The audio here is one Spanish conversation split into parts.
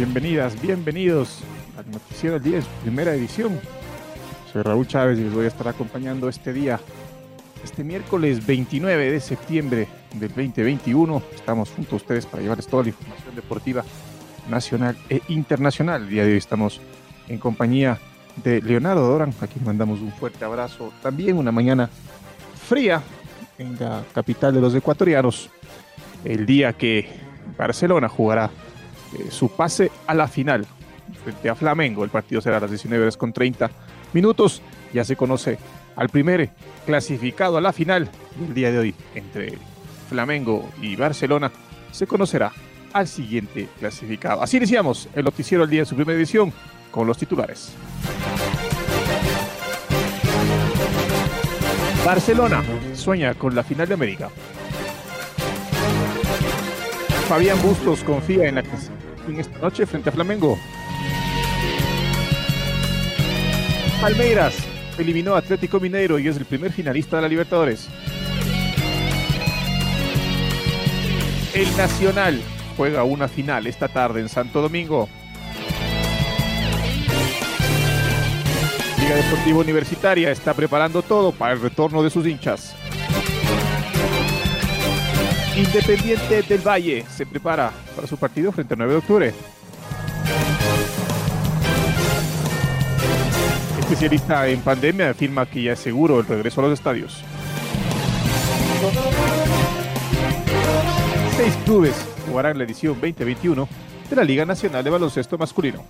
Bienvenidas, bienvenidos al Noticiero del 10, primera edición. Soy Raúl Chávez y les voy a estar acompañando este día, este miércoles 29 de septiembre del 2021. Estamos junto a ustedes para llevarles toda la información deportiva nacional e internacional. El día de hoy estamos en compañía de Leonardo Doran, a quien mandamos un fuerte abrazo. También una mañana fría en la capital de los ecuatorianos, el día que Barcelona jugará eh, su pase a la final frente a Flamengo. El partido será a las 19 horas con 30 minutos. Ya se conoce al primer clasificado a la final del día de hoy entre Flamengo y Barcelona. Se conocerá al siguiente clasificado. Así iniciamos el noticiero al día en su primera edición con los titulares. Barcelona sueña con la final de América. Fabián Bustos confía en la en esta noche frente a Flamengo. Palmeiras eliminó a Atlético Mineiro y es el primer finalista de la Libertadores. El Nacional juega una final esta tarde en Santo Domingo. Liga Deportiva Universitaria está preparando todo para el retorno de sus hinchas. Independiente del Valle se prepara para su partido frente al 9 de octubre. Especialista en pandemia afirma que ya es seguro el regreso a los estadios. Seis clubes jugarán la edición 2021 de la Liga Nacional de Baloncesto Masculino.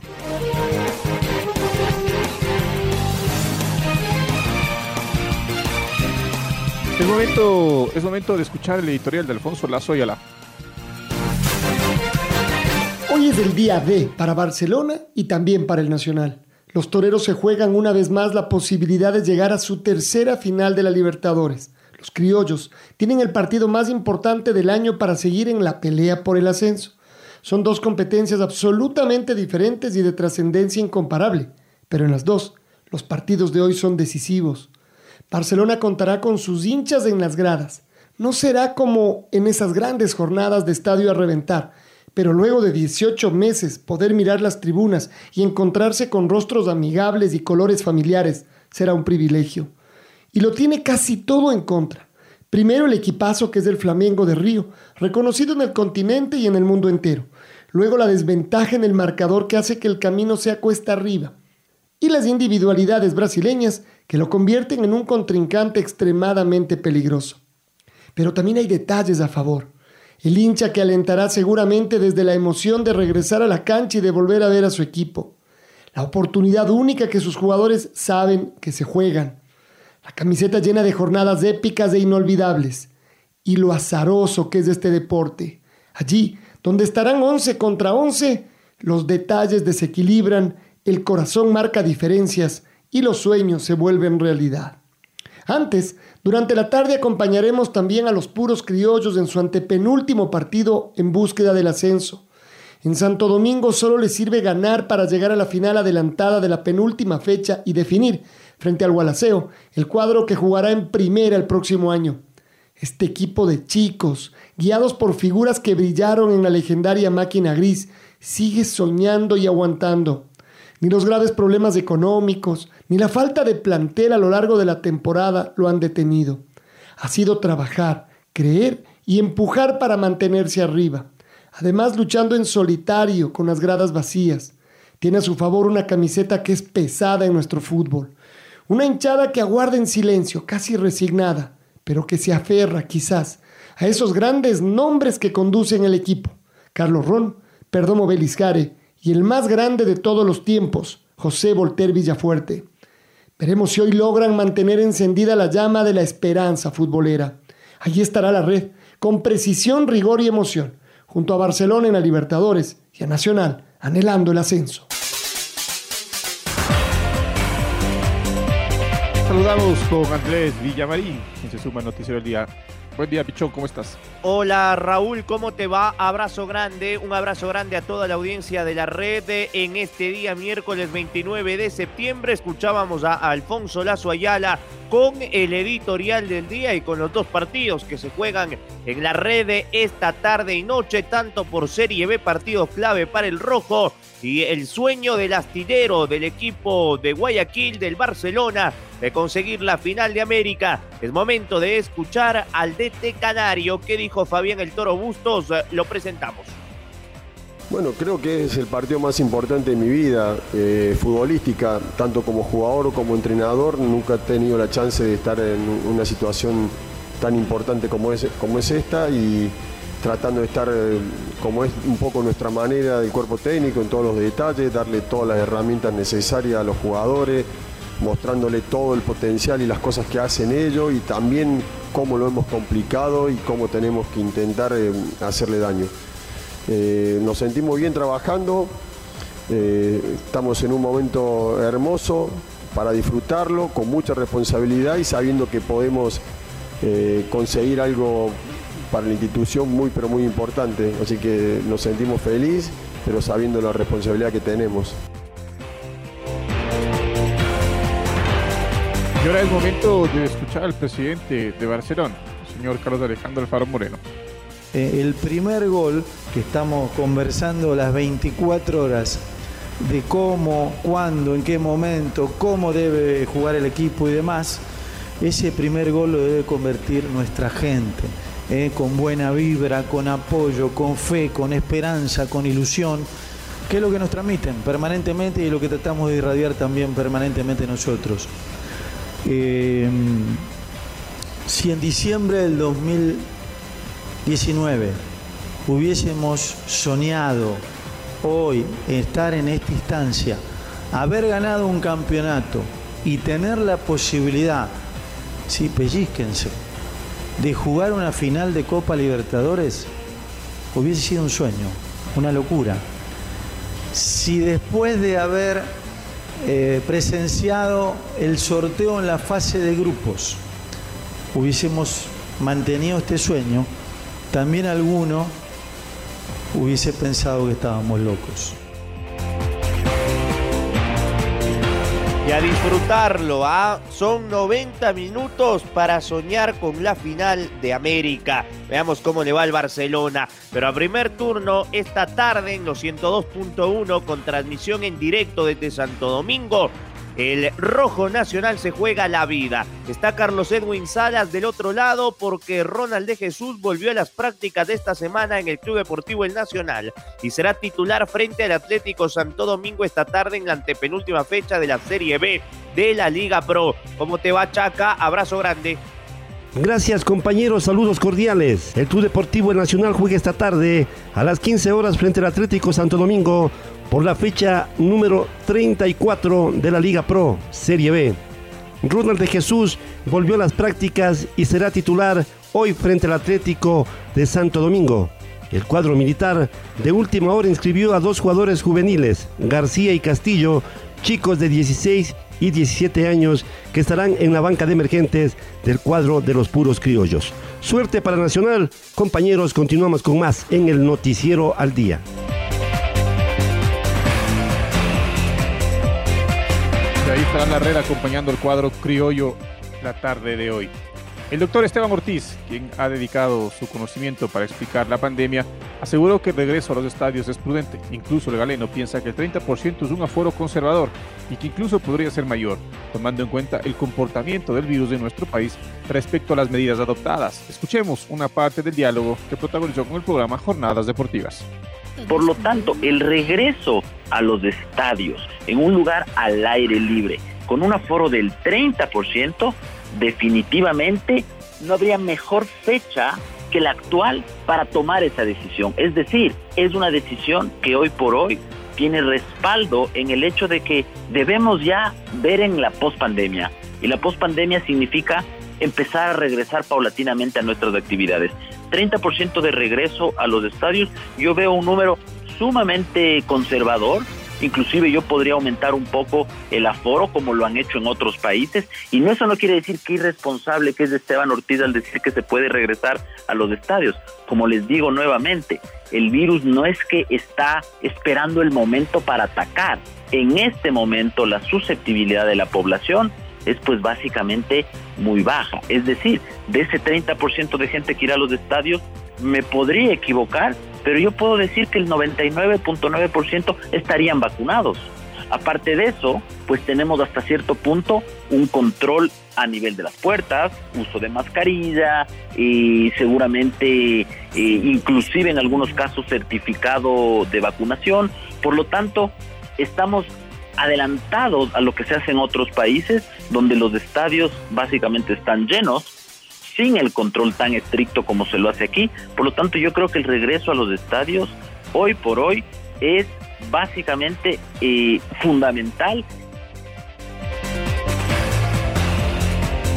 Es momento, es momento de escuchar el editorial de Alfonso Lazo Ayala. Hoy es el día D para Barcelona y también para el Nacional. Los toreros se juegan una vez más la posibilidad de llegar a su tercera final de la Libertadores. Los criollos tienen el partido más importante del año para seguir en la pelea por el ascenso. Son dos competencias absolutamente diferentes y de trascendencia incomparable, pero en las dos, los partidos de hoy son decisivos. Barcelona contará con sus hinchas en las gradas. No será como en esas grandes jornadas de estadio a reventar, pero luego de 18 meses poder mirar las tribunas y encontrarse con rostros amigables y colores familiares será un privilegio. Y lo tiene casi todo en contra. Primero el equipazo que es el Flamengo de Río, reconocido en el continente y en el mundo entero. Luego la desventaja en el marcador que hace que el camino sea cuesta arriba. Y las individualidades brasileñas que lo convierten en un contrincante extremadamente peligroso. Pero también hay detalles a favor. El hincha que alentará seguramente desde la emoción de regresar a la cancha y de volver a ver a su equipo. La oportunidad única que sus jugadores saben que se juegan. La camiseta llena de jornadas épicas e inolvidables. Y lo azaroso que es este deporte. Allí, donde estarán 11 contra 11, los detalles desequilibran, el corazón marca diferencias y los sueños se vuelven realidad. Antes, durante la tarde acompañaremos también a los puros criollos en su antepenúltimo partido en búsqueda del ascenso. En Santo Domingo solo les sirve ganar para llegar a la final adelantada de la penúltima fecha y definir, frente al Gualaceo, el cuadro que jugará en primera el próximo año. Este equipo de chicos, guiados por figuras que brillaron en la legendaria máquina gris, sigue soñando y aguantando ni los graves problemas económicos, ni la falta de plantel a lo largo de la temporada lo han detenido. Ha sido trabajar, creer y empujar para mantenerse arriba. Además, luchando en solitario con las gradas vacías. Tiene a su favor una camiseta que es pesada en nuestro fútbol. Una hinchada que aguarda en silencio, casi resignada, pero que se aferra quizás a esos grandes nombres que conducen el equipo. Carlos Ron, Perdomo Beliscare y el más grande de todos los tiempos, José Volter Villafuerte. Veremos si hoy logran mantener encendida la llama de la esperanza futbolera. Allí estará la red, con precisión, rigor y emoción, junto a Barcelona en la Libertadores y a Nacional, anhelando el ascenso. Saludamos con Andrés Villamarín, quien se suma al Noticiero del Día. Buen día, Pichón, ¿cómo estás? Hola Raúl, ¿cómo te va? Abrazo grande, un abrazo grande a toda la audiencia de la red. En este día, miércoles 29 de septiembre, escuchábamos a Alfonso Lazo Ayala con el editorial del día y con los dos partidos que se juegan en la red esta tarde y noche, tanto por Serie B, partidos clave para el Rojo y el sueño del astillero del equipo de Guayaquil, del Barcelona, de conseguir la final de América. Es momento de escuchar al DT Canario. ¿Qué dijo Fabián el Toro Bustos? Lo presentamos. Bueno, creo que es el partido más importante de mi vida eh, futbolística, tanto como jugador como entrenador. Nunca he tenido la chance de estar en una situación tan importante como es, como es esta y tratando de estar eh, como es un poco nuestra manera del cuerpo técnico en todos los detalles, darle todas las herramientas necesarias a los jugadores, mostrándole todo el potencial y las cosas que hacen ellos y también cómo lo hemos complicado y cómo tenemos que intentar eh, hacerle daño. Eh, nos sentimos bien trabajando, estamos en un momento hermoso para disfrutarlo, con mucha responsabilidad y sabiendo que podemos conseguir algo para la institución muy pero muy importante, así que nos sentimos felices, pero sabiendo la responsabilidad que tenemos. Y ahora es momento de escuchar al presidente de Barcelona, el señor Carlos Alejandro Alfaro Moreno. Eh, el primer gol que estamos conversando las 24 horas de cómo, cuándo, en qué momento, cómo debe jugar el equipo y demás, ese primer gol lo debe convertir nuestra gente. Eh, con buena vibra, con apoyo, con fe, con esperanza, con ilusión, que es lo que nos transmiten permanentemente y lo que tratamos de irradiar también permanentemente nosotros. Eh, si en diciembre del 2019 hubiésemos soñado hoy estar en esta instancia, haber ganado un campeonato y tener la posibilidad, sí, pellizquense, de jugar una final de Copa Libertadores hubiese sido un sueño, una locura. Si después de haber eh, presenciado el sorteo en la fase de grupos hubiésemos mantenido este sueño, también alguno hubiese pensado que estábamos locos. Y a disfrutarlo. ¿ah? Son 90 minutos para soñar con la final de América. Veamos cómo le va al Barcelona. Pero a primer turno, esta tarde en los 102.1 con transmisión en directo desde Santo Domingo. El rojo nacional se juega la vida. Está Carlos Edwin Salas del otro lado porque Ronald de Jesús volvió a las prácticas de esta semana en el Club Deportivo El Nacional y será titular frente al Atlético Santo Domingo esta tarde en la antepenúltima fecha de la Serie B de la Liga Pro. ¿Cómo te va, Chaca? Abrazo grande. Gracias compañeros, saludos cordiales. El Club Deportivo Nacional juega esta tarde a las 15 horas frente al Atlético Santo Domingo por la fecha número 34 de la Liga Pro, Serie B. Ronald de Jesús volvió a las prácticas y será titular hoy frente al Atlético de Santo Domingo. El cuadro militar de última hora inscribió a dos jugadores juveniles, García y Castillo, chicos de 16 y 17 años que estarán en la banca de emergentes del cuadro de los puros criollos. Suerte para Nacional, compañeros, continuamos con más en el noticiero al día. ahí estará Herrera acompañando el cuadro criollo la tarde de hoy. El doctor Esteban Ortiz, quien ha dedicado su conocimiento para explicar la pandemia, aseguró que el regreso a los estadios es prudente. Incluso el galeno piensa que el 30% es un aforo conservador y que incluso podría ser mayor, tomando en cuenta el comportamiento del virus de nuestro país respecto a las medidas adoptadas. Escuchemos una parte del diálogo que protagonizó con el programa Jornadas Deportivas. Por lo tanto, el regreso a los estadios en un lugar al aire libre con un aforo del 30%, definitivamente no habría mejor fecha que la actual para tomar esa decisión. Es decir, es una decisión que hoy por hoy tiene respaldo en el hecho de que debemos ya ver en la pospandemia. Y la pospandemia significa empezar a regresar paulatinamente a nuestras actividades. 30% de regreso a los estadios, yo veo un número sumamente conservador, inclusive yo podría aumentar un poco el aforo como lo han hecho en otros países y no eso no quiere decir que irresponsable que es Esteban Ortiz al decir que se puede regresar a los estadios. Como les digo nuevamente, el virus no es que está esperando el momento para atacar. En este momento la susceptibilidad de la población es pues básicamente muy baja. Es decir, de ese 30% de gente que irá a los estadios, me podría equivocar, pero yo puedo decir que el 99.9% estarían vacunados. Aparte de eso, pues tenemos hasta cierto punto un control a nivel de las puertas, uso de mascarilla y seguramente eh, inclusive en algunos casos certificado de vacunación. Por lo tanto, estamos adelantados a lo que se hace en otros países donde los estadios básicamente están llenos sin el control tan estricto como se lo hace aquí. Por lo tanto, yo creo que el regreso a los estadios hoy por hoy es básicamente eh, fundamental.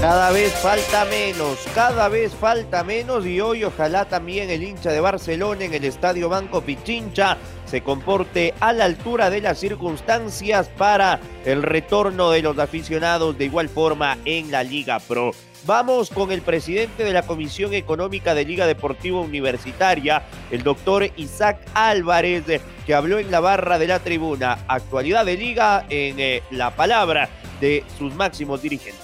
Cada vez falta menos, cada vez falta menos y hoy ojalá también el hincha de Barcelona en el Estadio Banco Pichincha se comporte a la altura de las circunstancias para el retorno de los aficionados de igual forma en la Liga Pro. Vamos con el presidente de la Comisión Económica de Liga Deportiva Universitaria, el doctor Isaac Álvarez, que habló en la barra de la tribuna. Actualidad de Liga en eh, la palabra de sus máximos dirigentes.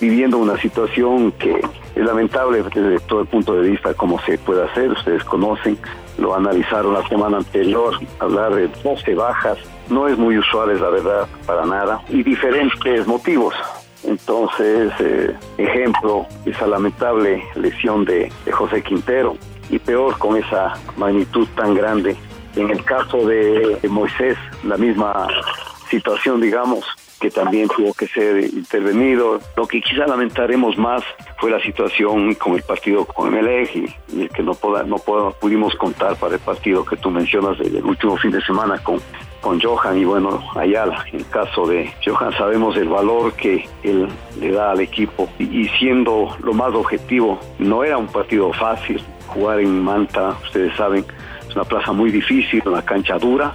Viviendo una situación que es lamentable desde todo el punto de vista cómo se puede hacer, ustedes conocen, lo analizaron la semana anterior, hablar de 12 bajas, no es muy usual, es la verdad, para nada, y diferentes motivos. Entonces, eh, ejemplo, esa lamentable lesión de, José Quintero y peor con esa magnitud tan grande. En el caso de, Moisés, la misma situación, digamos, que también tuvo que ser intervenido. Lo que quizá lamentaremos más fue la situación con el partido con el y, y que no, poda, no pudimos contar para el partido que tú mencionas del último fin de semana con con Johan y bueno, Ayala. En el caso de Johan sabemos el valor que él le da al equipo y, siendo lo más objetivo, no era un partido fácil jugar en Manta, ustedes saben, es una plaza muy difícil, una cancha dura,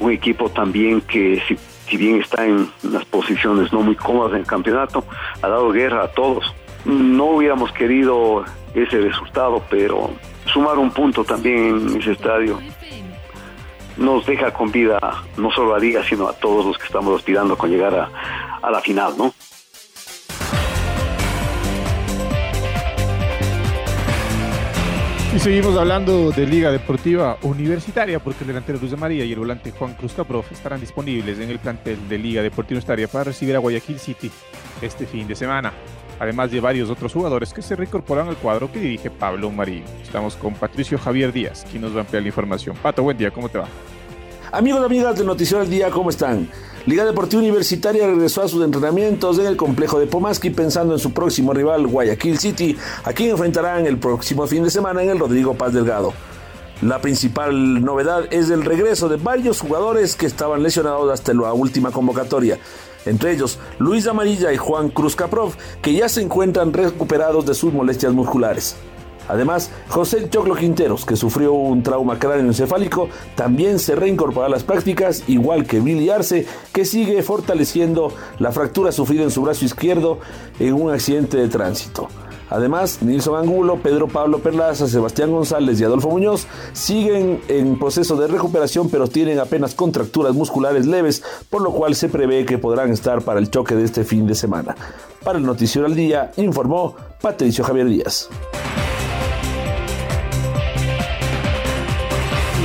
un equipo también que si, bien está en unas posiciones no muy cómodas en el campeonato, ha dado guerra a todos. No hubiéramos querido ese resultado, pero sumar un punto también en ese estadio nos deja con vida no solo a Liga, sino a todos los que estamos aspirando con llegar a, la final, ¿no? Y seguimos hablando de Liga Deportiva Universitaria porque el delantero Luz de María y el volante Juan Cruz Caprof estarán disponibles en el plantel de Liga Deportiva Universitaria para recibir a Guayaquil City este fin de semana además de varios otros jugadores que se reincorporan al cuadro que dirige Pablo Marín. Estamos con Patricio Javier Díaz, quien nos va a ampliar la información. Pato, buen día, ¿cómo te va? Amigos y amigas de Noticiero del Día, ¿cómo están? Liga Deportiva Universitaria regresó a sus entrenamientos en el complejo de Pomaski pensando en su próximo rival Guayaquil City, a quien enfrentarán el próximo fin de semana en el Rodrigo Paz Delgado. La principal novedad es el regreso de varios jugadores que estaban lesionados hasta la última convocatoria entre ellos Luis Amarilla y Juan Cruz Caprov, que ya se encuentran recuperados de sus molestias musculares. Además, José Choclo Quinteros, que sufrió un trauma cráneoencefálico, también se reincorporó a las prácticas, igual que Billy Arce, que sigue fortaleciendo la fractura sufrida en su brazo izquierdo en un accidente de tránsito. Además, Nilson Angulo, Pedro Pablo Perlaza, Sebastián González y Adolfo Muñoz siguen en proceso de recuperación, pero tienen apenas contracturas musculares leves, por lo cual se prevé que podrán estar para el choque de este fin de semana. Para el Noticiero al Día, informó Patricio Javier Díaz.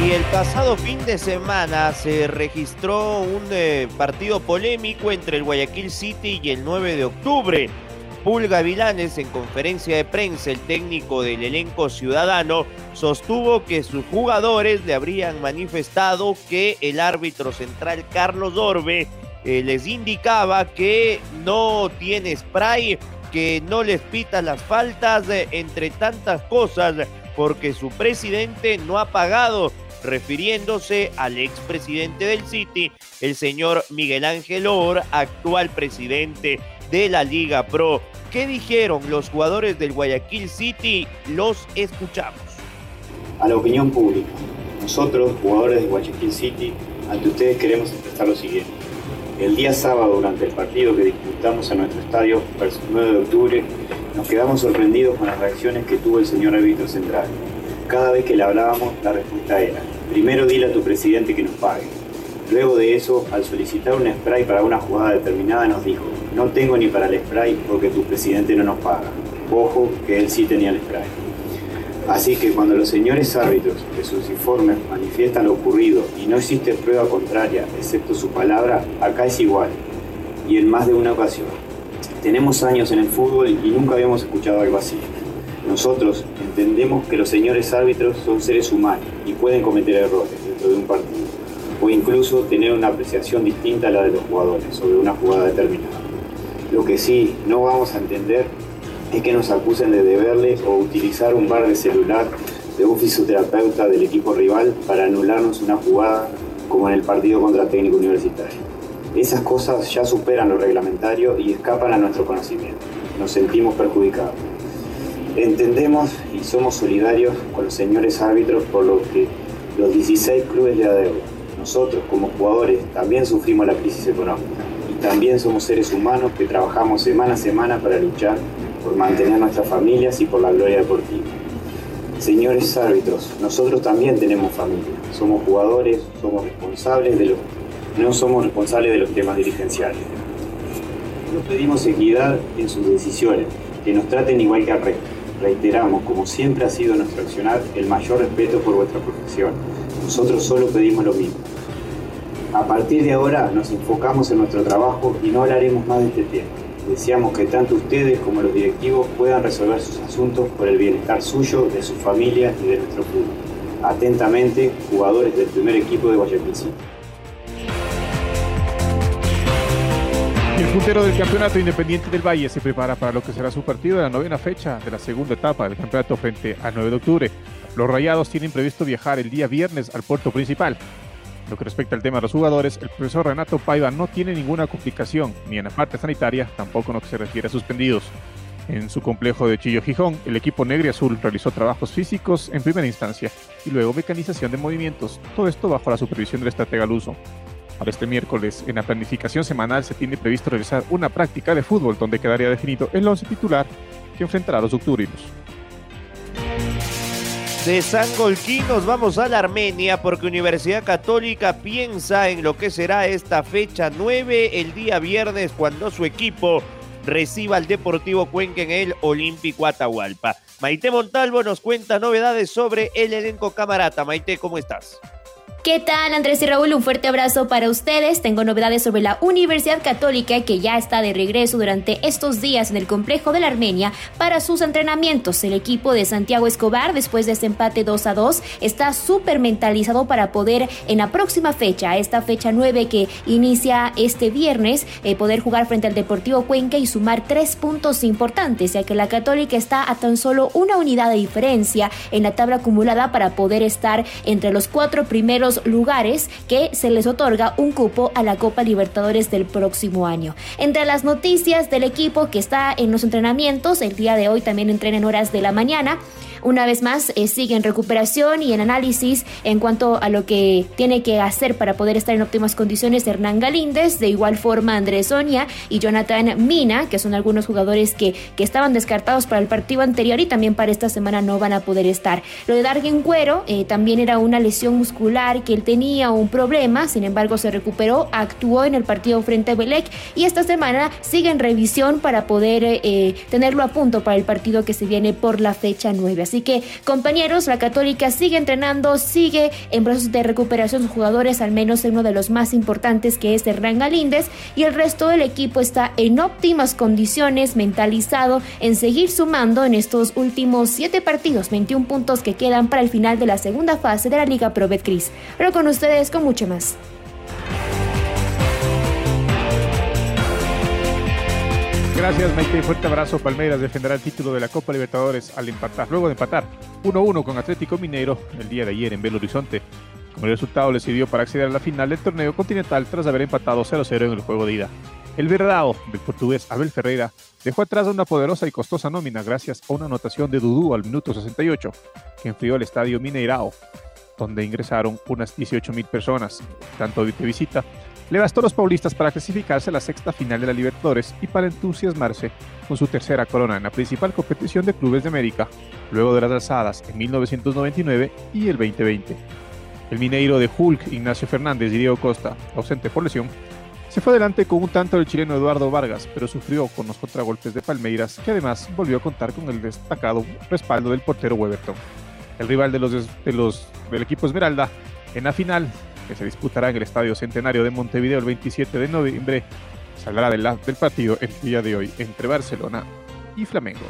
Y el pasado fin de semana se registró un eh, partido polémico entre el Guayaquil City y el 9 de octubre. Pulga Vilanes, en conferencia de prensa, el técnico del elenco ciudadano, sostuvo que sus jugadores le habrían manifestado que el árbitro central Carlos Orbe eh, les indicaba que no tiene spray que no les pita las faltas entre tantas cosas porque su presidente no ha pagado, refiriéndose al expresidente del City, el señor Miguel Ángel Or, actual presidente de la Liga Pro. ¿Qué dijeron los jugadores del Guayaquil City? Los escuchamos. A la opinión pública, nosotros, jugadores de Guayaquil City, ante ustedes queremos expresar lo siguiente. El día sábado, durante el partido que disputamos en nuestro estadio, el 9 de octubre, nos quedamos sorprendidos con las reacciones que tuvo el señor árbitro central. Cada vez que le hablábamos, la respuesta era, primero dile a tu presidente que nos pague. Luego de eso, al solicitar un spray para una jugada determinada, nos dijo, no tengo ni para el spray porque tu presidente no nos paga. Ojo que él sí tenía el spray. Así que cuando los señores árbitros de sus informes manifiestan lo ocurrido y no existe prueba contraria excepto su palabra, acá es igual. Y en más de una ocasión. Tenemos años en el fútbol y nunca habíamos escuchado algo así. Nosotros entendemos que los señores árbitros son seres humanos y pueden cometer errores dentro de un partido, o incluso tener una apreciación distinta a la de los jugadores sobre una jugada determinada. Lo que sí no vamos a entender es que nos acusen de deberle o utilizar un bar de celular de un fisioterapeuta del equipo rival para anularnos una jugada como en el partido contra técnico universitario. Esas cosas ya superan lo reglamentario y escapan a nuestro conocimiento. Nos sentimos perjudicados. Entendemos y somos solidarios con los señores árbitros por lo que los 16 clubes de adeudo. Nosotros como jugadores también sufrimos la crisis económica y también somos seres humanos que trabajamos semana a semana para luchar por mantener nuestras familias y por la gloria deportiva. Señores árbitros, nosotros también tenemos familia, somos jugadores, somos responsables de los, no somos responsables de los temas dirigenciales. Nos pedimos equidad en sus decisiones, que nos traten igual que al resto. Reiteramos, como siempre ha sido nuestro accionar, el mayor respeto por vuestra profesión. Nosotros solo pedimos lo mismo. A partir de ahora nos enfocamos en nuestro trabajo y no hablaremos más de este tema. Deseamos que tanto ustedes como los directivos puedan resolver sus asuntos por el bienestar suyo, de su familia y de nuestro fútbol. Atentamente, jugadores del primer equipo de Guayaquil puntero del campeonato Independiente del Valle se prepara para lo que será su partido de la novena fecha de la segunda etapa del campeonato frente al 9 de octubre. Los Rayados tienen previsto viajar el día viernes al puerto principal. Lo que respecta al tema de los jugadores, el profesor Renato Paiva no tiene ninguna complicación, ni en la parte sanitaria, tampoco en lo que se refiere a suspendidos. En su complejo de Chillo Gijón, el equipo negro y azul realizó trabajos físicos en primera instancia y luego mecanización de movimientos, todo esto bajo la supervisión del estratega Luso. Para este miércoles, en la planificación semanal se tiene previsto realizar una práctica de fútbol donde quedaría definido el once titular que enfrentará a los octurinos. De San Golquín nos vamos a la Armenia porque Universidad Católica piensa en lo que será esta fecha 9 el día viernes cuando su equipo reciba al Deportivo Cuenca en el Olímpico Atahualpa. Maite Montalvo nos cuenta novedades sobre el elenco camarata. Maite, ¿cómo estás? ¿Qué tal Andrés y Raúl? Un fuerte abrazo para ustedes. Tengo novedades sobre la Universidad Católica que ya está de regreso durante estos días en el complejo de la Armenia para sus entrenamientos. El equipo de Santiago Escobar, después de este empate 2 a 2, está súper mentalizado para poder en la próxima fecha, esta fecha 9 que inicia este viernes, eh, poder jugar frente al Deportivo Cuenca y sumar tres puntos importantes, ya que la Católica está a tan solo una unidad de diferencia en la tabla acumulada para poder estar entre los cuatro primeros lugares que se les otorga un cupo a la Copa Libertadores del próximo año. Entre las noticias del equipo que está en los entrenamientos, el día de hoy también entrena en horas de la mañana. Una vez más, eh, sigue en recuperación y en análisis en cuanto a lo que tiene que hacer para poder estar en óptimas condiciones Hernán Galíndez, de igual forma Andrés Sonia y Jonathan Mina, que son algunos jugadores que, que estaban descartados para el partido anterior y también para esta semana no van a poder estar. Lo de Dargen Cuero eh, también era una lesión muscular que él tenía un problema, sin embargo se recuperó, actuó en el partido frente a Belec y esta semana sigue en revisión para poder eh, tenerlo a punto para el partido que se viene por la fecha 9. Así que, compañeros, la Católica sigue entrenando, sigue en proceso de recuperación sus jugadores, al menos uno de los más importantes que es Hernán Galíndez, y el resto del equipo está en óptimas condiciones, mentalizado en seguir sumando en estos últimos siete partidos, 21 puntos que quedan para el final de la segunda fase de la Liga Pro Betcris. Pero con ustedes, con mucho más. Gracias, Maite. Fuerte abrazo. Palmeiras defenderá el título de la Copa Libertadores al empatar, luego de empatar 1-1 con Atlético Mineiro el día de ayer en Belo Horizonte. Como el resultado le sirvió para acceder a la final del torneo continental tras haber empatado 0-0 en el juego de ida. El verdao del portugués Abel Ferreira dejó atrás una poderosa y costosa nómina gracias a una anotación de Dudú al minuto 68, que enfrió el estadio Mineirao, donde ingresaron unas 18.000 personas, tanto de visita le bastó a los paulistas para clasificarse a la sexta final de la Libertadores y para entusiasmarse con su tercera corona en la principal competición de clubes de América, luego de las alzadas en 1999 y el 2020. El mineiro de Hulk, Ignacio Fernández y Diego Costa, ausente por lesión, se fue adelante con un tanto del chileno Eduardo Vargas, pero sufrió con los contragolpes de Palmeiras, que además volvió a contar con el destacado respaldo del portero Weberton. El rival de los, de los, del equipo Esmeralda en la final que se disputará en el Estadio Centenario de Montevideo el 27 de noviembre, saldrá del, del partido el día de hoy entre Barcelona y Flamengo.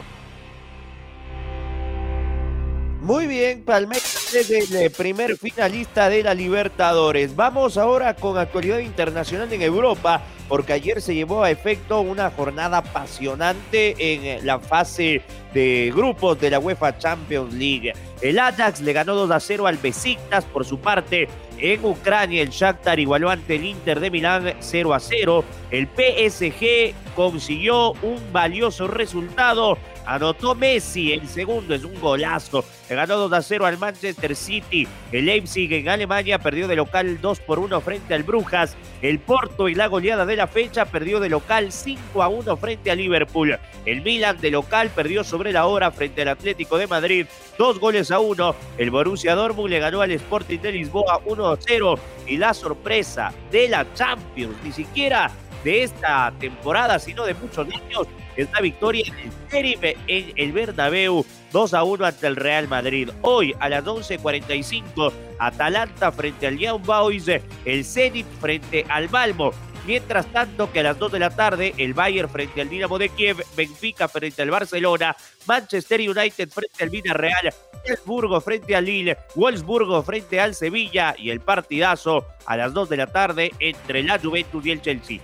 Muy bien, Palmeiras es el eh, primer finalista de la Libertadores. Vamos ahora con actualidad internacional en Europa, porque ayer se llevó a efecto una jornada apasionante en eh, la fase de grupos de la UEFA Champions League. El Ajax le ganó 2 a 0 al Besiktas por su parte. En Ucrania, el Shakhtar igualó ante el Inter de Milán 0 a 0. El PSG consiguió un valioso resultado Anotó Messi, el segundo es un golazo. Le ganó 2 a 0 al Manchester City. El Leipzig en Alemania perdió de local 2 por 1 frente al Brujas. El Porto y la goleada de la fecha perdió de local 5 a 1 frente a Liverpool. El Milan de local perdió sobre la hora frente al Atlético de Madrid. Dos goles a uno. El Borussia Dortmund le ganó al Sporting de Lisboa 1 a 0. Y la sorpresa de la Champions, ni siquiera de esta temporada, sino de muchos años, esta victoria en el Sheriff en el Bernabéu 2 a 1 ante el Real Madrid. Hoy a las 11.45 Atalanta frente al Young Boys, el Zenit frente al Malmo. Mientras tanto que a las 2 de la tarde el Bayern frente al Dinamo de Kiev, Benfica frente al Barcelona, Manchester United frente al Villarreal, Wolfsburgo frente al Lille, Wolfsburgo frente al Sevilla y el partidazo a las 2 de la tarde entre la Juventus y el Chelsea.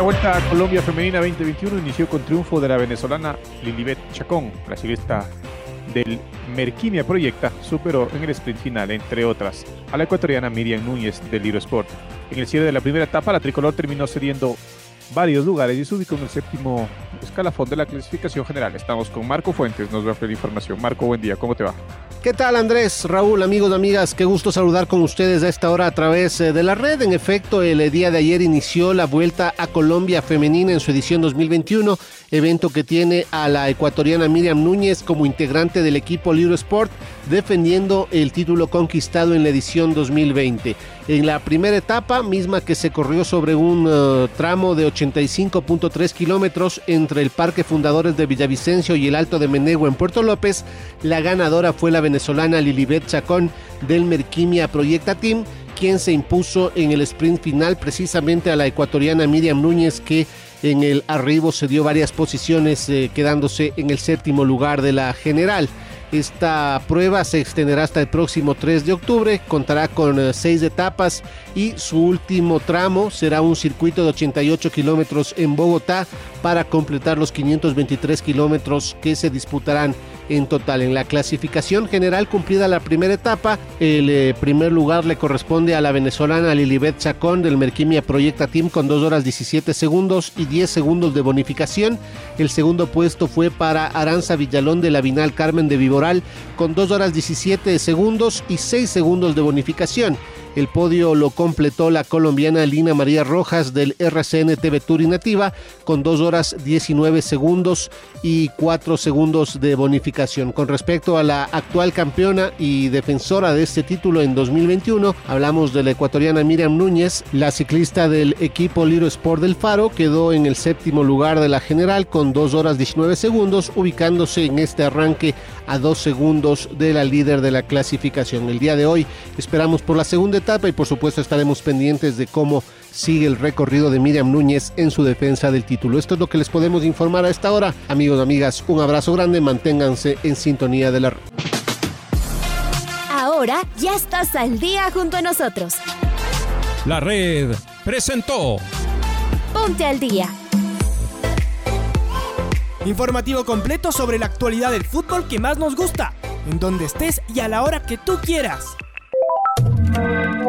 La Vuelta a Colombia Femenina 2021 inició con triunfo de la venezolana Lilibet Chacón, la ciclista del Merquimia Proyecta, superó en el sprint final, entre otras, a la ecuatoriana Miriam Núñez del Liro Sport. En el cierre de la primera etapa, la tricolor terminó cediendo varios lugares y se ubicó en el séptimo escalafón de la clasificación general. Estamos con Marco Fuentes, nos va a la información. Marco, buen día, ¿cómo te va? ¿Qué tal Andrés, Raúl, amigos, amigas? Qué gusto saludar con ustedes a esta hora a través eh, de la red. En efecto, el eh, día de ayer inició la Vuelta a Colombia Femenina en su edición 2021, evento que tiene a la ecuatoriana Miriam Núñez como integrante del equipo Libro Sport, defendiendo el título conquistado en la edición 2020. En la primera etapa, misma que se corrió sobre un eh, tramo de 85.3 kilómetros entre el Parque Fundadores de Villavicencio y el Alto de Menegua en Puerto López, la ganadora fue la venezolana Lilibet Chacón del Merquimia Proyecta Team, quien se impuso en el sprint final precisamente a la ecuatoriana Miriam Núñez que en el arribo se dio varias posiciones eh, quedándose en el séptimo lugar de la general. Esta prueba se extenderá hasta el próximo 3 de octubre, contará con eh, seis etapas y su último tramo será un circuito de 88 kilómetros en Bogotá para completar los 523 kilómetros que se disputarán en total. En la clasificación general cumplida la primera etapa, el eh, primer lugar le corresponde a la venezolana Lilibet Chacón del Merquimia Proyecta Team con 2 horas 17 segundos y 10 segundos de bonificación. El segundo puesto fue para Aranza Villalón de la Vinal Carmen de Viboral con 2 horas 17 segundos y 6 segundos de bonificación. El podio lo completó la colombiana Lina María Rojas del RCN TV Tour Nativa con 2 horas 19 segundos y 4 segundos de bonificación. Con respecto a la actual campeona y defensora de este título en 2021, hablamos de la ecuatoriana Miriam Núñez, la ciclista del equipo Liro Sport del Faro, quedó en el séptimo lugar de la general con 2 horas 19 segundos, ubicándose en este arranque a 2 segundos de la líder de la clasificación. El día de hoy esperamos por la segunda etapa y por supuesto estaremos pendientes de cómo sigue el recorrido de Miriam Núñez en su defensa del título. Esto es lo que les podemos informar a esta hora. Amigos, amigas, un abrazo grande, manténganse en sintonía de la red. Ahora ya estás al día junto a nosotros. La red presentó. Ponte al día. Informativo completo sobre la actualidad del fútbol que más nos gusta, en donde estés y a la hora que tú quieras.